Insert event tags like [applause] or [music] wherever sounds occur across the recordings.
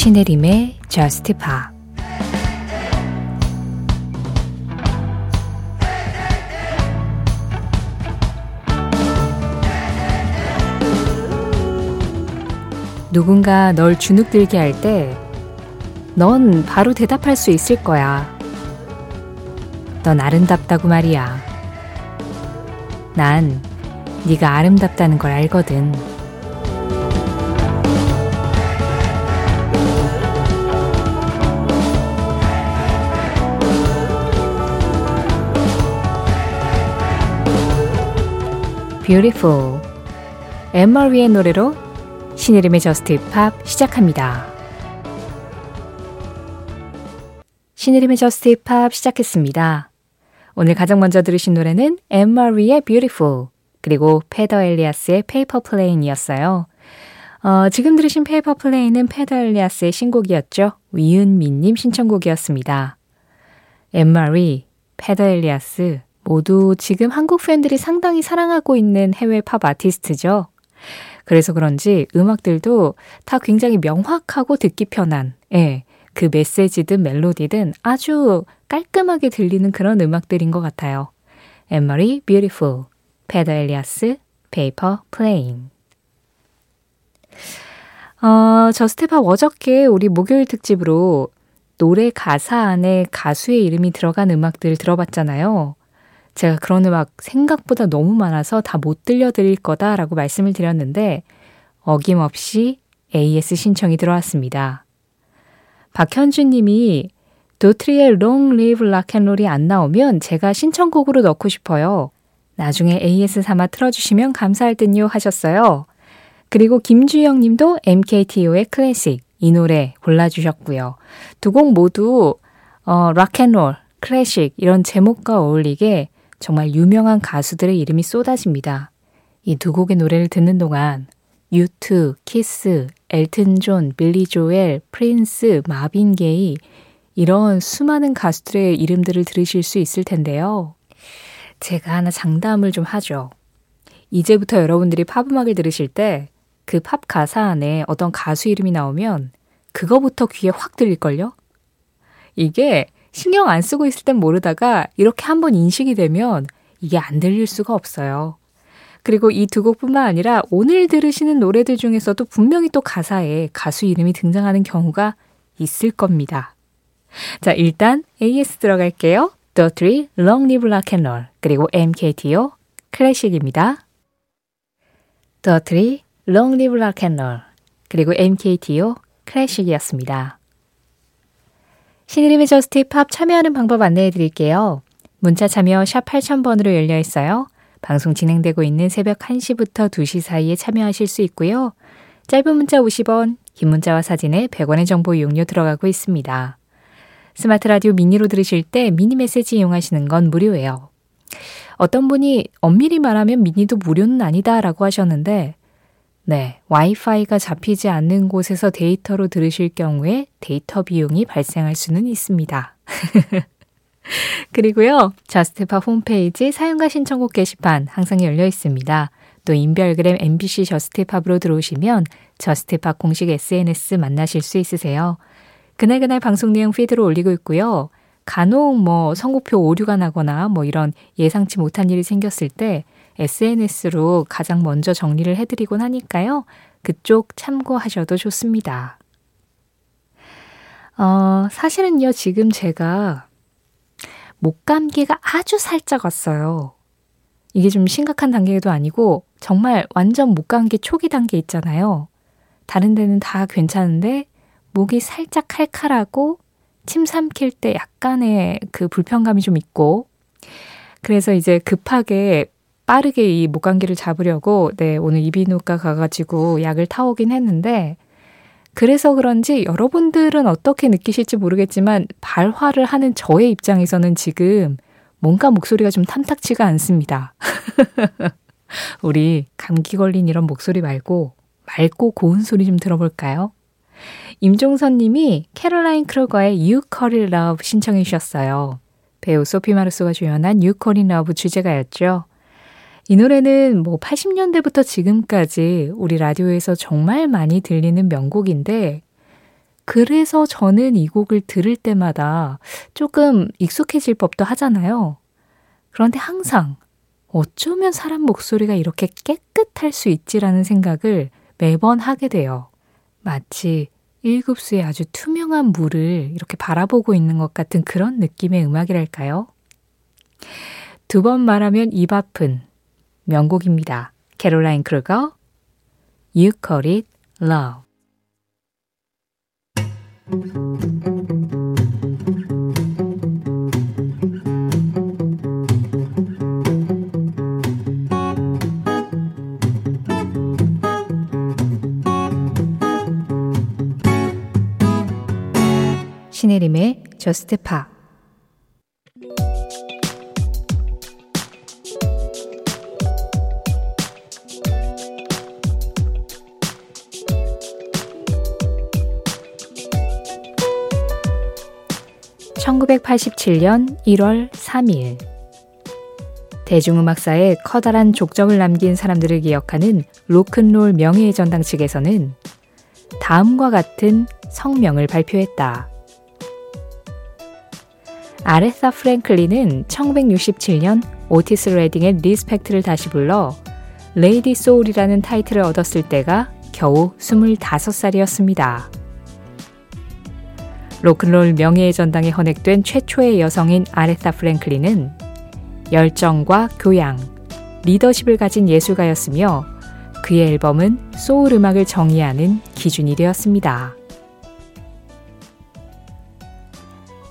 신혜림의 Just 누군가 널 주눅들게 할 때 넌 바로 대답할 수 있을 거야. 넌 아름답다고 말이야. 난 네가 아름답다는 걸 알거든. Beautiful. 앤 마리의 노래로 신혜림의 Just Pop 시작합니다. 신혜림의 Just Pop 시작했습니다. 오늘 가장 먼저 들으신 노래는 앤 마리의 Beautiful 그리고 페더 엘리아스의 Paper Plane이었어요. 어, 지금 들으신 Paper Plane은 페더 엘리아스의 신곡이었죠. 위은미님 신청곡이었습니다. 앤 마리, 페더 엘리아스 모두 지금 한국 팬들이 상당히 사랑하고 있는 해외 팝 아티스트죠. 그래서 그런지 음악들도 다 굉장히 명확하고 듣기 편한, 예, 그 메시지든 멜로디든 아주 깔끔하게 들리는 그런 음악들인 것 같아요. 앤 마리 Beautiful, 페더 엘리아스, Paper Plane. 어, JUST POP 어저께 우리 목요일 특집으로 노래 가사 안에 가수의 이름이 들어간 음악들 들어봤잖아요. 제가 그런 음악 생각보다 너무 많아서 다 못 들려드릴 거다라고 말씀을 드렸는데 어김없이 AS 신청이 들어왔습니다. 박현준 님이 도트리의 Rock and Roll이 안 나오면 제가 신청곡으로 넣고 싶어요. 나중에 AS 삼아 틀어주시면 감사할 듯요 하셨어요. 그리고 김주영 님도 MKTO의 클래식 이 노래 골라주셨고요. 두 곡 모두 어, Rock and Roll, Classic 이런 제목과 어울리게 정말 유명한 가수들의 이름이 쏟아집니다. 이 두 곡의 노래를 듣는 동안 U2, 키스, 엘튼 존, 빌리 조엘, 프린스, 마빈 게이 이런 수많은 가수들의 이름들을 들으실 수 있을 텐데요. 제가 하나 장담을 좀 하죠. 이제부터 여러분들이 팝음악을 들으실 때 그 팝 가사 안에 어떤 가수 이름이 나오면 그거부터 귀에 확 들릴걸요? 이게 신경 안 쓰고 있을 땐 모르다가 이렇게 한번 인식이 되면 이게 안 들릴 수가 없어요. 그리고 이 두 곡뿐만 아니라 오늘 들으시는 노래들 중에서도 분명히 또 가사에 가수 이름이 등장하는 경우가 있을 겁니다. 자, 일단 AS 들어갈게요. The Three, Long Live Rock and Roll, 그리고 MKTO, Classic입니다. The Three, Long Live Rock and Roll, 그리고 MKTO, Classic이었습니다. 신혜림의 JUST POP 참여하는 방법 안내해 드릴게요. 문자 참여 샵 8000번으로 열려 있어요. 방송 진행되고 있는 새벽 1시부터 2시 사이에 참여하실 수 있고요. 짧은 문자 50원, 긴 문자와 사진에 100원의 정보 이용료 들어가고 있습니다. 스마트 라디오 미니로 들으실 때 미니 메시지 이용하시는 건 무료예요. 어떤 분이 엄밀히 말하면 미니도 무료는 아니다 라고 하셨는데 네, 와이파이가 잡히지 않는 곳에서 데이터로 들으실 경우에 데이터 비용이 발생할 수는 있습니다. [laughs] 그리고요, JUST POP 홈페이지 사연과 신청곡 게시판 항상 열려 있습니다. 또 인별그램 MBC JUST POP으로 들어오시면 JUST POP 공식 SNS 만나실 수 있으세요. 그날그날 방송 내용 피드로 올리고 있고요. 간혹 뭐 선곡표 오류가 나거나 뭐 이런 예상치 못한 일이 생겼을 때 SNS로 가장 먼저 정리를 해드리곤 하니까요. 그쪽 참고하셔도 좋습니다. 어, 사실은요, 지금 제가 목감기가 아주 살짝 왔어요. 이게 좀 심각한 단계도 아니고 정말 완전 목감기 초기 단계 있잖아요. 다른 데는 다 괜찮은데 목이 살짝 칼칼하고 침 삼킬 때 약간의 그 불편감이 좀 있고 그래서 이제 급하게 빠르게 이 목감기를 잡으려고 네, 오늘 이비인후과 가가지고 약을 타오긴 했는데 그래서 그런지 여러분들은 어떻게 느끼실지 모르겠지만 발화를 하는 저의 입장에서는 지금 뭔가 목소리가 좀 탐탁치가 않습니다. [laughs] 우리 감기 걸린 이런 목소리 말고 맑고 고운 소리 좀 들어볼까요? 임종선 님이 캐롤라인 크루거의 You Call It Love 신청해 주셨어요. 배우 소피 마르소가 주연한 You Call It Love 주제가였죠. 이 노래는 뭐 80년대부터 지금까지 우리 라디오에서 정말 많이 들리는 명곡인데 그래서 저는 이 곡을 들을 때마다 조금 익숙해질 법도 하잖아요. 그런데 항상 어쩌면 사람 목소리가 이렇게 깨끗할 수 있지라는 생각을 매번 하게 돼요. 마치 1급수의 아주 투명한 물을 이렇게 바라보고 있는 것 같은 그런 느낌의 음악이랄까요? 두 번 말하면 입 아픈 명곡입니다. 캐롤라인 크루거, You Call It Love. 신혜림의 저스트 파 (1987년 1월 3일) 대중음악사에 커다란 족적을 남긴 사람들을 기억하는 로큰롤 명예의 전당 측에서는 다음과 같은 성명을 발표했다. 아레사 프랭클린은 1967년 오티스 레딩의 Respect를 다시 불러 Lady Soul이라는 타이틀을 얻었을 때가 겨우 25살이었습니다. 로큰롤 명예의 전당에 헌액된 최초의 여성인 아레사 프랭클린은 열정과 교양, 리더십을 가진 예술가였으며 그의 앨범은 소울 음악을 정의하는 기준이 되었습니다.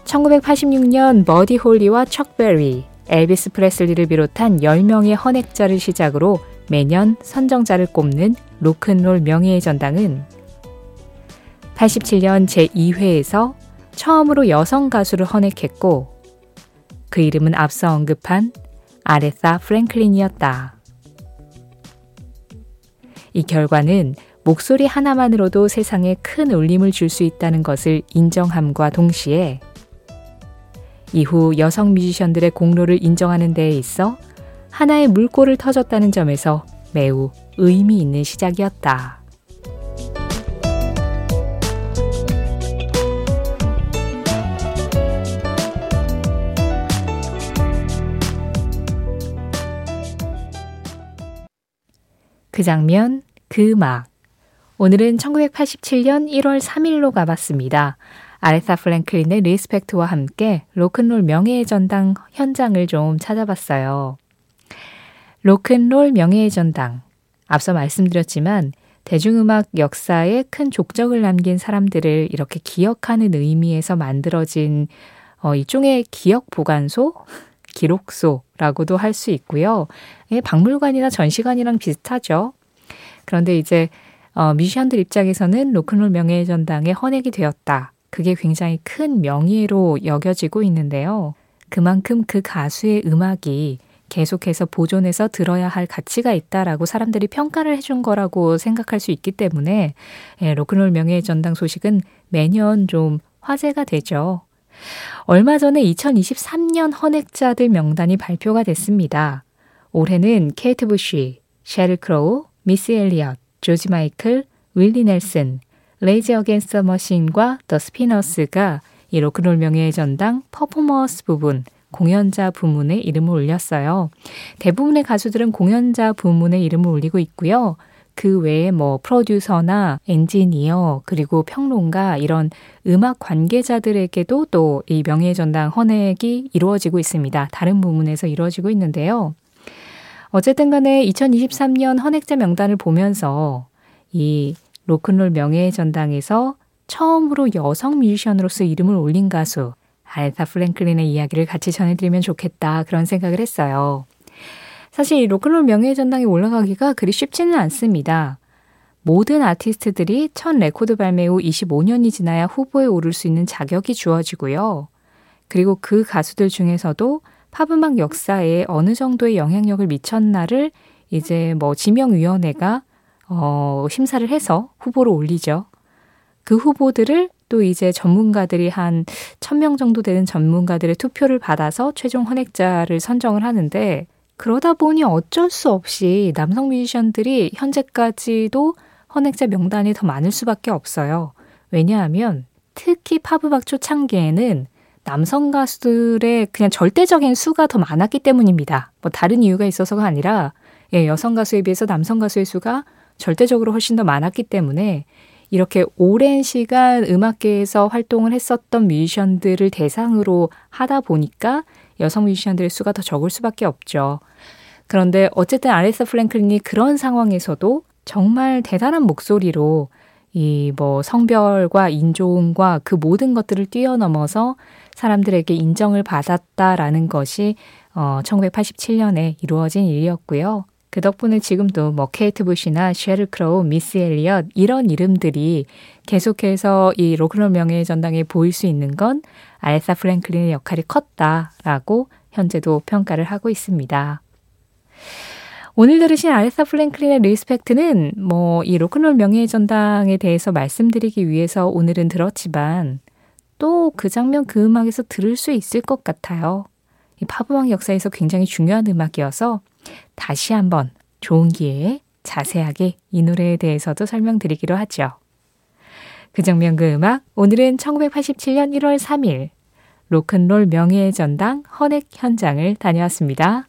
1986년 버디 홀리와 척 베리, 엘비스 프레슬리를 비롯한 10명의 헌액자를 시작으로 매년 선정자를 꼽는 로큰롤 명예의 전당은 87년 제2회에서 처음으로 여성 가수를 헌액했고 그 이름은 앞서 언급한 아레사 프랭클린이었다. 이 결과는 목소리 하나만으로도 세상에 큰 울림을 줄 수 있다는 것을 인정함과 동시에 이후 여성 뮤지션들의 공로를 인정하는 데에 있어 하나의 물꼬를 터졌다는 점에서 매우 의미 있는 시작이었다. 그 장면, 그 음악. 오늘은 1987년 1월 3일로 가봤습니다. 아레사 프랭클린의 Respect와 함께 로큰롤 명예의 전당 현장을 좀 찾아봤어요. 로큰롤 명예의 전당. 앞서 말씀드렸지만 대중음악 역사에 큰 족적을 남긴 사람들을 이렇게 기억하는 의미에서 만들어진 어, 일종의 기억 보관소, 기록소 라고도 할 수 있고요. 예, 박물관이나 전시관이랑 비슷하죠. 그런데 이제 어, 뮤지션들 입장에서는 로큰롤 명예의 전당에 헌액이 되었다. 그게 굉장히 큰 명예로 여겨지고 있는데요. 그만큼 그 가수의 음악이 계속해서 보존해서 들어야 할 가치가 있다라고 사람들이 평가를 해준 거라고 생각할 수 있기 때문에 예, 로큰롤 명예의 전당 소식은 매년 좀 화제가 되죠. 얼마 전에 2023년 헌액자들 명단이 발표가 됐습니다. 올해는 케이트 부쉬, 셰릴 크로우, 미시 엘리엇, 조지 마이클, 윌리 넬슨, 레이지 어겐스트 머신과 더 스피너스가 이 로큰롤 명예의 전당 Performers 부분 공연자 부문에 이름을 올렸어요. 대부분의 가수들은 공연자 부문에 이름을 올리고 있고요. 그 외에 뭐 프로듀서나 엔지니어 그리고 평론가 이런 음악 관계자들에게도 또 이 명예의 전당 헌액이 이루어지고 있습니다. 다른 부문에서 이루어지고 있는데요. 어쨌든 간에 2023년 헌액자 명단을 보면서 이 로큰롤 명예의 전당에서 처음으로 여성 뮤지션으로서 이름을 올린 가수 알타 플랭클린의 이야기를 같이 전해드리면 좋겠다 그런 생각을 했어요. 사실 로큰롤 명예의 전당에 올라가기가 그리 쉽지는 않습니다. 모든 아티스트들이 첫 레코드 발매 후 25년이 지나야 후보에 오를 수 있는 자격이 주어지고요. 그리고 그 가수들 중에서도 팝음악 역사에 어느 정도의 영향력을 미쳤나를 이제 뭐 지명위원회가 어, 심사를 해서 후보로 올리죠. 그 후보들을 또 이제 전문가들이 한 1000명 정도 되는 전문가들의 투표를 받아서 최종 헌액자를 선정을 하는데 그러다 보니 어쩔 수 없이 남성 뮤지션들이 현재까지도 헌액자 명단이 더 많을 수밖에 없어요. 왜냐하면 특히 팝음악 초창기에는 남성 가수들의 그냥 절대적인 수가 더 많았기 때문입니다. 뭐 다른 이유가 있어서가 아니라 예, 여성 가수에 비해서 남성 가수의 수가 절대적으로 훨씬 더 많았기 때문에 이렇게 오랜 시간 음악계에서 활동을 했었던 뮤지션들을 대상으로 하다 보니까 여성 뮤지션들의 수가 더 적을 수밖에 없죠. 그런데 어쨌든 아레사 프랭클린이 그런 상황에서도 정말 대단한 목소리로 이 뭐 성별과 인종과 그 모든 것들을 뛰어넘어서 사람들에게 인정을 받았다라는 것이 어 1987년에 이루어진 일이었고요. 그 덕분에 지금도 뭐 케이트 부시나 셰릴 크로우, 미시 엘리엇 이런 이름들이 계속해서 이 로큰롤 명예의 전당에 보일 수 있는 건 아레사 프랭클린의 역할이 컸다라고 현재도 평가를 하고 있습니다. 오늘 들으신 아레사 프랭클린의 Respect는 뭐 이 로큰롤 명예의 전당에 대해서 말씀드리기 위해서 오늘은 들었지만 또 그 장면 그 음악에서 들을 수 있을 것 같아요. 이 팝음악 역사에서 굉장히 중요한 음악이어서 다시 한번 좋은 기회에 자세하게 이 노래에 대해서도 설명드리기로 하죠. 그 장면 그 음악 오늘은 1987년 1월 3일 로큰롤 명예의 전당 헌액 현장을 다녀왔습니다.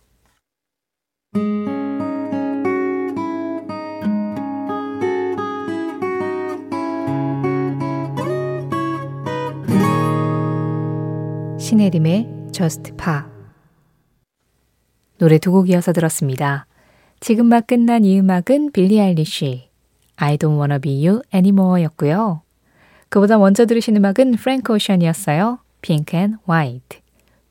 신혜림의 Just 노래 두 곡 이어서 들었습니다. 지금 막 끝난 이 음악은 빌리 아일리쉬 I Don't Wanna Be You Anymore 였고요. 그보다 먼저 들으신 음악은 프랭크 오션이었어요. Pink and White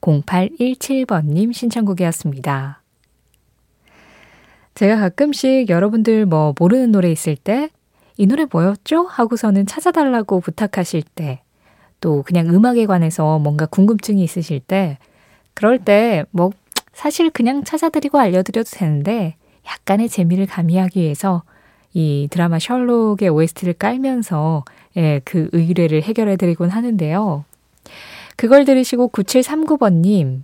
0817번님 신청곡이었습니다. 제가 가끔씩 여러분들 뭐 모르는 노래 있을 때 이 노래 뭐였죠? 하고서는 찾아달라고 부탁하실 때 또 그냥 음악에 관해서 뭔가 궁금증이 있으실 때 그럴 때 뭐 사실 그냥 찾아드리고 알려드려도 되는데 약간의 재미를 가미하기 위해서 이 드라마 셜록의 OST를 깔면서 예, 그 의뢰를 해결해 드리곤 하는데요. 그걸 들으시고 9739번님,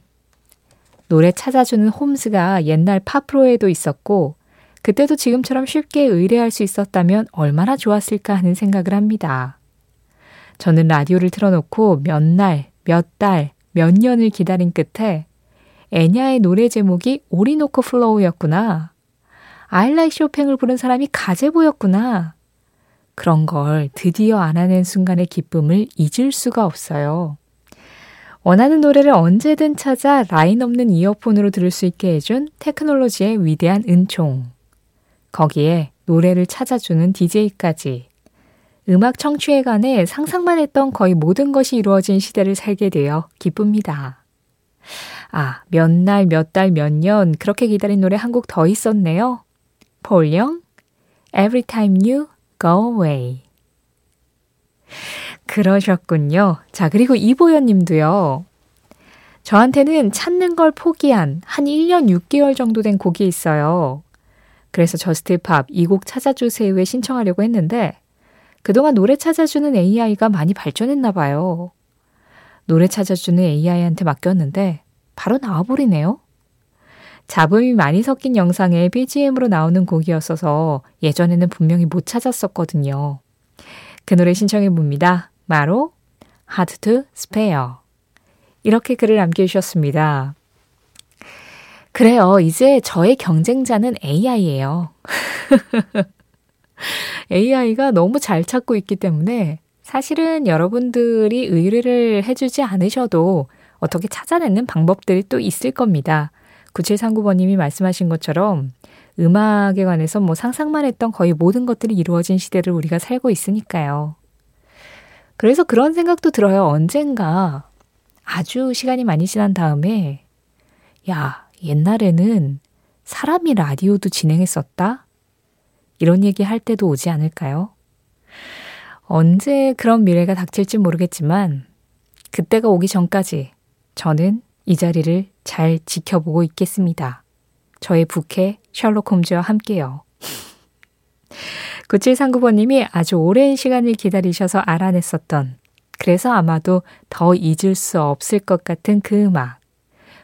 노래 찾아주는 홈즈가 옛날 팝프로에도 있었고, 그때도 지금처럼 쉽게 의뢰할 수 있었다면 얼마나 좋았을까 하는 생각을 합니다. 저는 라디오를 틀어놓고 몇 날, 몇 달, 몇 년을 기다린 끝에 엔야의 노래 제목이 Orinoco Flow였구나. I Like Chopin을 부른 사람이 가제보였구나. 그런 걸 드디어 알아낸 순간의 기쁨을 잊을 수가 없어요. 원하는 노래를 언제든 찾아 라인 없는 이어폰으로 들을 수 있게 해준 테크놀로지의 위대한 은총. 거기에 노래를 찾아주는 DJ까지. 음악 청취에 관해 상상만 했던 거의 모든 것이 이루어진 시대를 살게 되어 기쁩니다. 아, 몇 날, 몇 달, 몇 년 그렇게 기다린 노래 한 곡 더 있었네요. 폴영, Every Time You Go Away. 그러셨군요. 자, 그리고 이보연 님도요. 저한테는 찾는 걸 포기한 한 1년 6개월 정도 된 곡이 있어요. 그래서 저스트 팝 이 곡 찾아주세요에 신청하려고 했는데 그동안 노래 찾아주는 AI가 많이 발전했나 봐요. 노래 찾아주는 AI한테 맡겼는데 바로 나와버리네요. 잡음이 많이 섞인 영상에 BGM으로 나오는 곡이었어서 예전에는 분명히 못 찾았었거든요. 그 노래 신청해 봅니다. 바로 Hard to Spare. 이렇게 글을 남겨주셨습니다. 그래요. 이제 저의 경쟁자는 AI예요. AI가 [laughs] 너무 잘 찾고 있기 때문에 사실은 여러분들이 의뢰를 해주지 않으셔도 어떻게 찾아내는 방법들이 또 있을 겁니다. 9739번님이 말씀하신 것처럼 음악에 관해서 뭐 상상만 했던 거의 모든 것들이 이루어진 시대를 우리가 살고 있으니까요. 그래서 그런 생각도 들어요. 언젠가 아주 시간이 많이 지난 다음에 야, 옛날에는 사람이 라디오도 진행했었다? 이런 얘기 할 때도 오지 않을까요? 언제 그런 미래가 닥칠지 모르겠지만 그때가 오기 전까지 저는 이 자리를 잘 지켜보고 있겠습니다. 저의 부캐 셜록 홈즈와 함께요. [laughs] 9739번님이 아주 오랜 시간을 기다리셔서 알아냈었던 그래서 아마도 더 잊을 수 없을 것 같은 그 음악.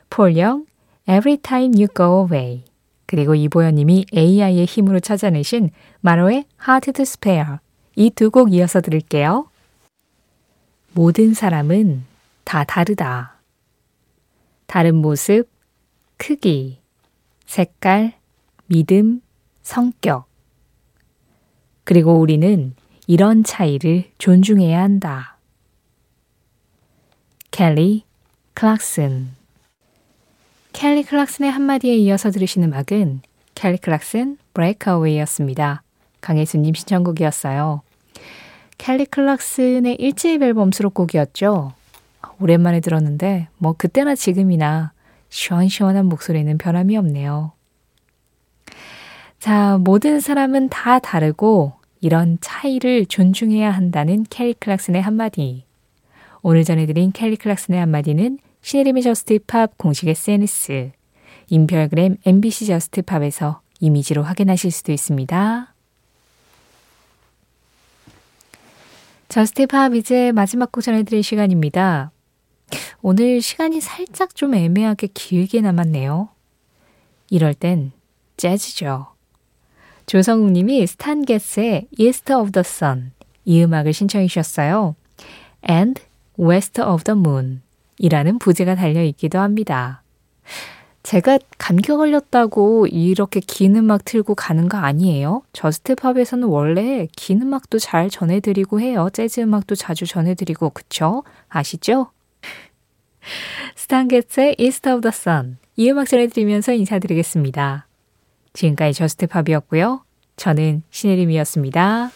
폴영, Every Time You Go Away. 그리고 이보연님이 AI의 힘으로 찾아내신 마로의 Hard to Spare. 이 두 곡 이어서 들을게요. 모든 사람은 다 다르다. 다른 모습, 크기, 색깔, 믿음, 성격. 그리고 우리는 이런 차이를 존중해야 한다. 켈리 클락슨 켈리 클락슨의 한마디에 이어서 들으신 음악은 켈리 클락슨 Breakaway였습니다. 강혜수님 신청곡이었어요. 켈리 클락슨의 1집 앨범 수록곡이었죠. 오랜만에 들었는데 뭐 그때나 지금이나 시원시원한 목소리는 변함이 없네요. 자, 모든 사람은 다 다르고 이런 차이를 존중해야 한다는 켈리 클락슨의 한마디. 오늘 전해드린 켈리 클락슨의 한마디는 신혜림의 Just Pop 공식 SNS, 인별그램 MBC Just Pop에서 이미지로 확인하실 수도 있습니다. Just Pop 이제 마지막 곡 전해드릴 시간입니다. 오늘 시간이 살짝 좀 애매하게 길게 남았네요. 이럴 땐 재즈죠. 조성욱 님이 스탄 게츠의 East of the Sun 이 음악을 신청해 주셨어요. And West of the Moon 이라는 부제가 달려 있기도 합니다. 제가 감기 걸렸다고 이렇게 긴 음악 틀고 가는 거 아니에요? Just Pop에서는 원래 긴 음악도 잘 전해드리고 해요. 재즈 음악도 자주 전해드리고, 그쵸? 아시죠? 스탄게츠의 East of the Sun 이 음악 전해드리면서 인사드리겠습니다. 지금까지 Just Pop이었고요. 저는 신혜림이었습니다.